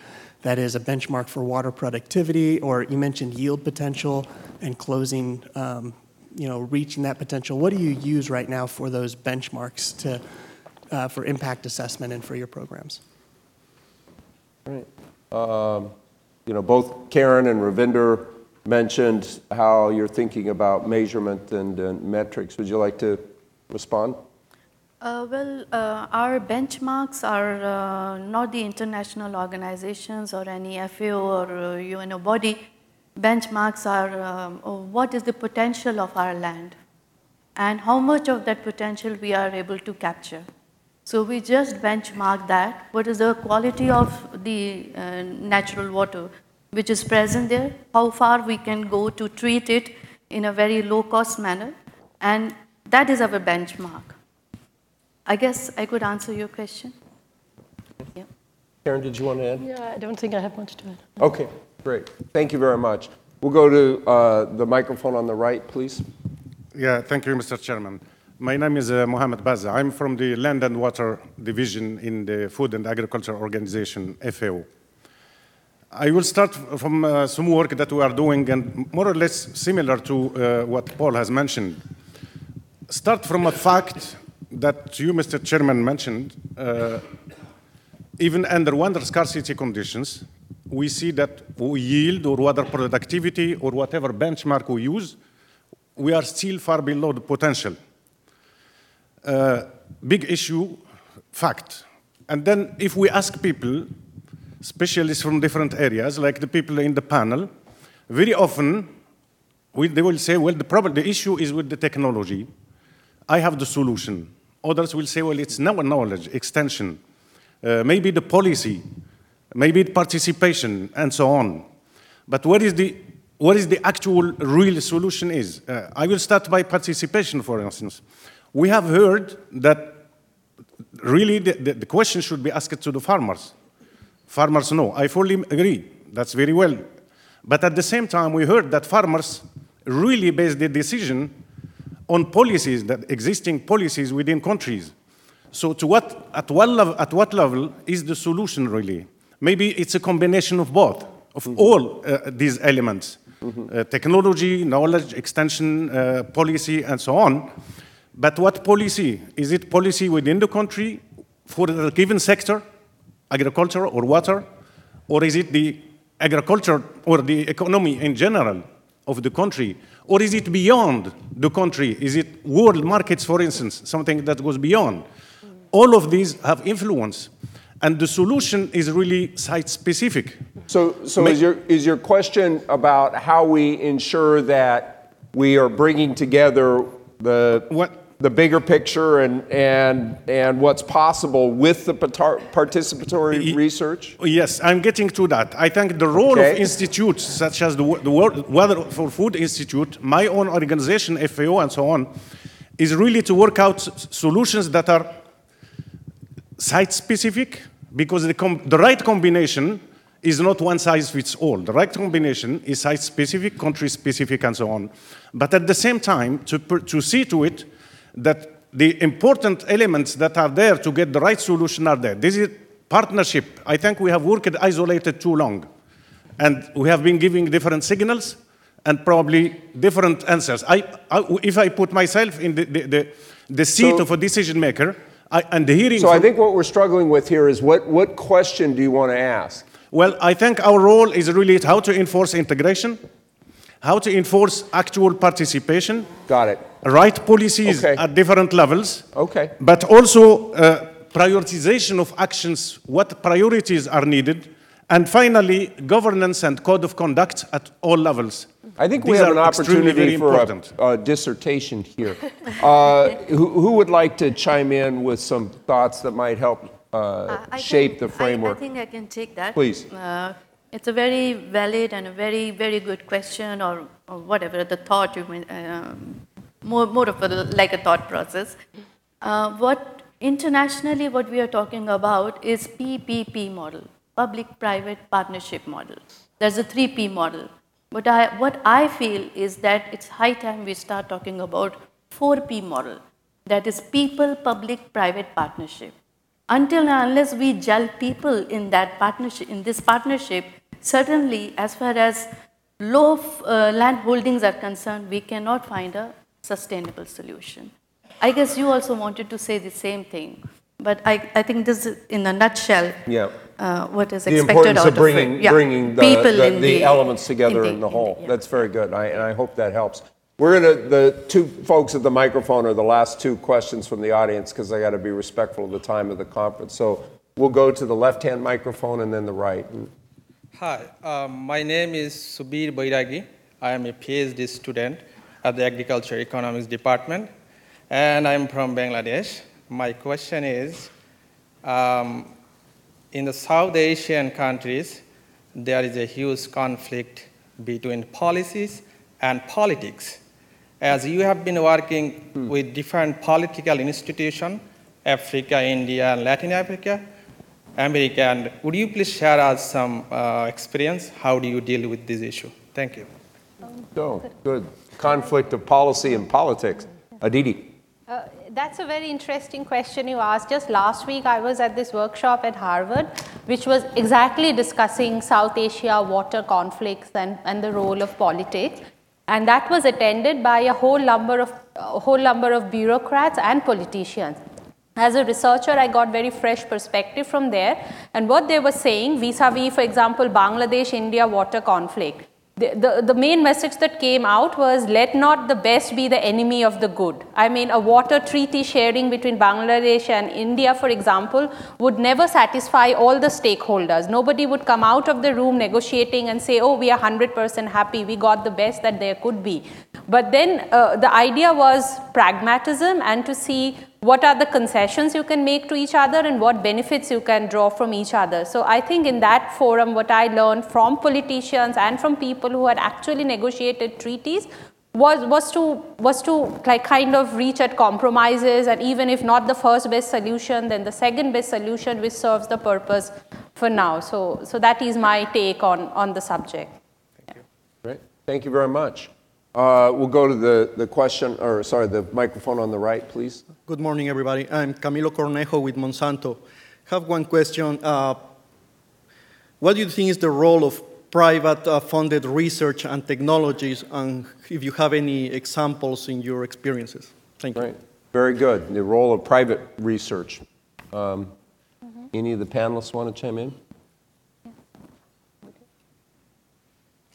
That is a benchmark for water productivity, or you mentioned yield potential and closing um, you know, reaching that potential. What do you use right now for those benchmarks to, uh, for impact assessment and for your programs? Right. Um, you know, both Karen and Ravinder mentioned how you're thinking about measurement and, and metrics. Would you like to respond? Uh, well, uh, our benchmarks are uh, not the international organizations or any FAO or UNO uh, body benchmarks are um, oh, what is the potential of our land and how much of that potential we are able to capture. So we just benchmark that, what is the quality of the uh, natural water which is present there, how far we can go to treat it in a very low cost manner, and that is our benchmark. I guess I could answer your question. Yeah. Karen, did you want to add? Yeah, I don't think I have much to add. Okay. Great. Thank you very much. We'll go to uh, the microphone on the right, please. Yeah, thank you, Mr. Chairman. My name is uh, Mohamed Baza. I'm from the Land and Water Division in the Food and Agriculture Organization, FAO. I will start from uh, some work that we are doing and more or less similar to uh, what Paul has mentioned. Start from a fact that you, Mr. Chairman, mentioned. Uh, even under water scarcity conditions, we see that yield or water productivity or whatever benchmark we use, we are still far below the potential. Uh, big issue, fact. And then if we ask people, specialists from different areas, like the people in the panel, very often we, they will say, well, the problem, the issue is with the technology. I have the solution. Others will say, well, it's now knowledge, extension, uh, maybe the policy, maybe participation, and so on. But what is the, what is the actual real solution is? Uh, I will start by participation, for instance. We have heard that really the, the, the question should be asked to the farmers. Farmers know. I fully agree. That's very well. But at the same time, we heard that farmers really base their decision on policies, that existing policies within countries. So to what, at, what level, at what level is the solution really? Maybe it's a combination of both, of mm -hmm. all uh, these elements. Mm -hmm. uh, technology, knowledge, extension, uh, policy, and so on. But what policy? Is it policy within the country for a given sector, agriculture or water? Or is it the agriculture or the economy in general of the country? Or is it beyond the country? Is it world markets, for instance, something that goes beyond? All of these have influence. And the solution is really site specific. So, so is, your, is your question about how we ensure that we are bringing together the, what? the bigger picture and, and, and what's possible with the participatory research? Yes, I'm getting to that. I think the role okay. of institutes such as the, the Daugherty Water for Food Institute, my own organization, FAO, and so on, is really to work out solutions that are site specific because the, the right combination is not one size fits all. The right combination is site specific, country specific, and so on. But at the same time, to, to see to it that the important elements that are there to get the right solution are there. This is partnership. I think we have worked isolated too long. And we have been giving different signals and probably different answers. I, I, if I put myself in the, the, the, the seat so, of a decision maker I, and the hearing. So I think what we're struggling with here is what, what question do you want to ask? Well, I think our role is really how to enforce integration, how to enforce actual participation. Got it. Right policies okay. at different levels. Okay. But also uh, prioritization of actions, what priorities are needed. And finally, governance and code of conduct at all levels. I think These we have an opportunity for a, a, dissertation here. Uh, who, who, would like to chime in with some thoughts that might help uh, shape the framework? I, I, think I can take that. Please. Uh, it's a very valid and a very, very good question, or, or whatever the thought you mean, um, more, more of a, like a thought process. Uh, what internationally, what we are talking about is PPP model, public-private partnership model. There's a 3P model. But I, what I feel is that it's high time we start talking about 4P model. That is people, public, private partnership. Until and unless we gel people in that partnership, in this partnership, Certainly, as far as low uh, land holdings are concerned, we cannot find a sustainable solution. I guess you also wanted to say the same thing, but I, I think this is in a nutshell yeah. Uh, what is the expected out of bringing, of it. Yeah. bringing the, the, the, the, elements together in the, in the whole. Yeah. That's very good, I, and I hope that helps. We're going to, the two folks at the microphone are the last two questions from the audience because I got to be respectful of the time of the conference. So we'll go to the left hand microphone and then the right. Hi, um, my name is Subir Bairagi. I am a PhD student at the Agriculture Economics Department, and I'm from Bangladesh. My question is um, in the South Asian countries, there is a huge conflict between policies and politics. As you have been working hmm. with different political institutions, Africa, India, and Latin America, America. And would you please share us some uh, experience? How do you deal with this issue? Thank you. Oh, good. Conflict of policy and politics. Aditi. Uh, that's a very interesting question you asked. Just last week, I was at this workshop at Harvard, which was exactly discussing South Asia water conflicts and, and the role of politics. And that was attended by a whole number of, a whole number of bureaucrats and politicians. As a researcher, I got very fresh perspective from there. And what they were saying vis-a-vis, for example, Bangladesh-India water conflict, the, the, main message that came out was let not the best be the enemy of the good. I mean, a water treaty sharing between Bangladesh and India, for example, would never satisfy all the stakeholders. Nobody would come out of the room negotiating and say, oh, we are 100% happy, we got the best that there could be. But then uh, the idea was pragmatism and to see what are the concessions you can make to each other and what benefits you can draw from each other. So I think in that forum, what I learned from politicians and from people who had actually negotiated treaties was, was to, was to like kind of reach at compromises and even if not the first best solution, then the second best solution which serves the purpose for now. So, so that is my take on, on the subject. Thank you. Great. Thank you very much. Uh, we'll go to the, the question, or sorry, the microphone on the right, please. Good morning, everybody. I'm Camilo Cornejo with Monsanto. I have one question. Uh, what do you think is the role of private uh, funded research and technologies, and if you have any examples in your experiences? Thank you. Right. Very good. The role of private research. Um, mm-hmm. Any of the panelists want to chime in?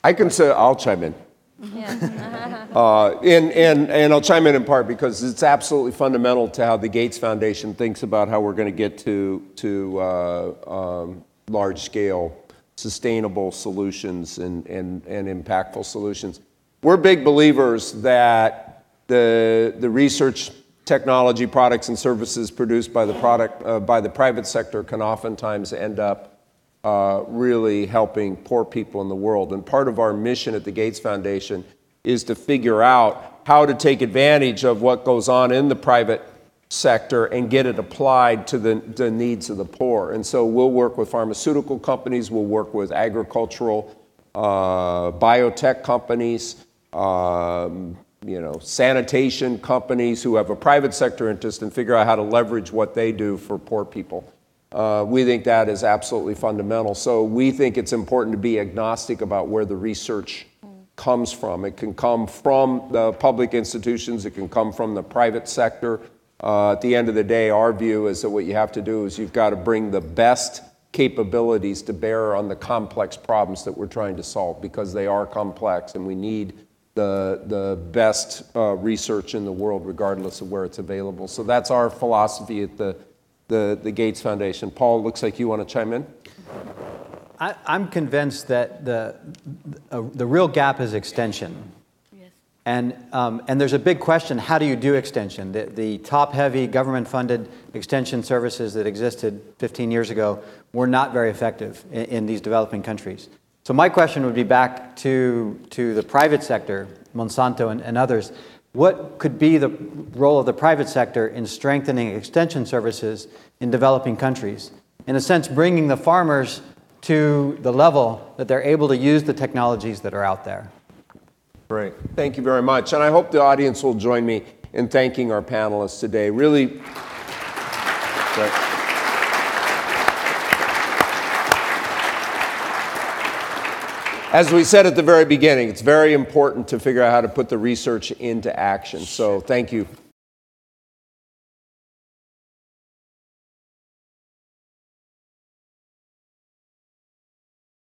I can say, I'll chime in. Uh, and, and, and I'll chime in in part because it's absolutely fundamental to how the Gates Foundation thinks about how we're going to get to, to uh, um, large scale, sustainable solutions and, and, and impactful solutions. We're big believers that the, the research technology products and services produced by the, product, uh, by the private sector can oftentimes end up uh, really helping poor people in the world. And part of our mission at the Gates Foundation is to figure out how to take advantage of what goes on in the private sector and get it applied to the, the needs of the poor. And so we'll work with pharmaceutical companies, we'll work with agricultural, uh, biotech companies, um, you know, sanitation companies who have a private sector interest and figure out how to leverage what they do for poor people. Uh, we think that is absolutely fundamental. So we think it's important to be agnostic about where the research comes from. It can come from the public institutions, it can come from the private sector. Uh, at the end of the day, our view is that what you have to do is you've got to bring the best capabilities to bear on the complex problems that we're trying to solve because they are complex and we need the, the best uh, research in the world regardless of where it's available. So that's our philosophy at the the, the Gates Foundation. Paul, looks like you want to chime in. I, am convinced that the, uh, the real gap is extension. Yes. And, um, and there's a big question how do you do extension? The, the top heavy government funded extension services that existed 15 years ago were not very effective in, in these developing countries. So, my question would be back to, to the private sector, Monsanto and, and others. What could be the role of the private sector in strengthening extension services in developing countries? In a sense, bringing the farmers to the level that they're able to use the technologies that are out there. Great. Thank you very much. And I hope the audience will join me in thanking our panelists today. Really. Great. As we said at the very beginning, it's very important to figure out how to put the research into action. So thank you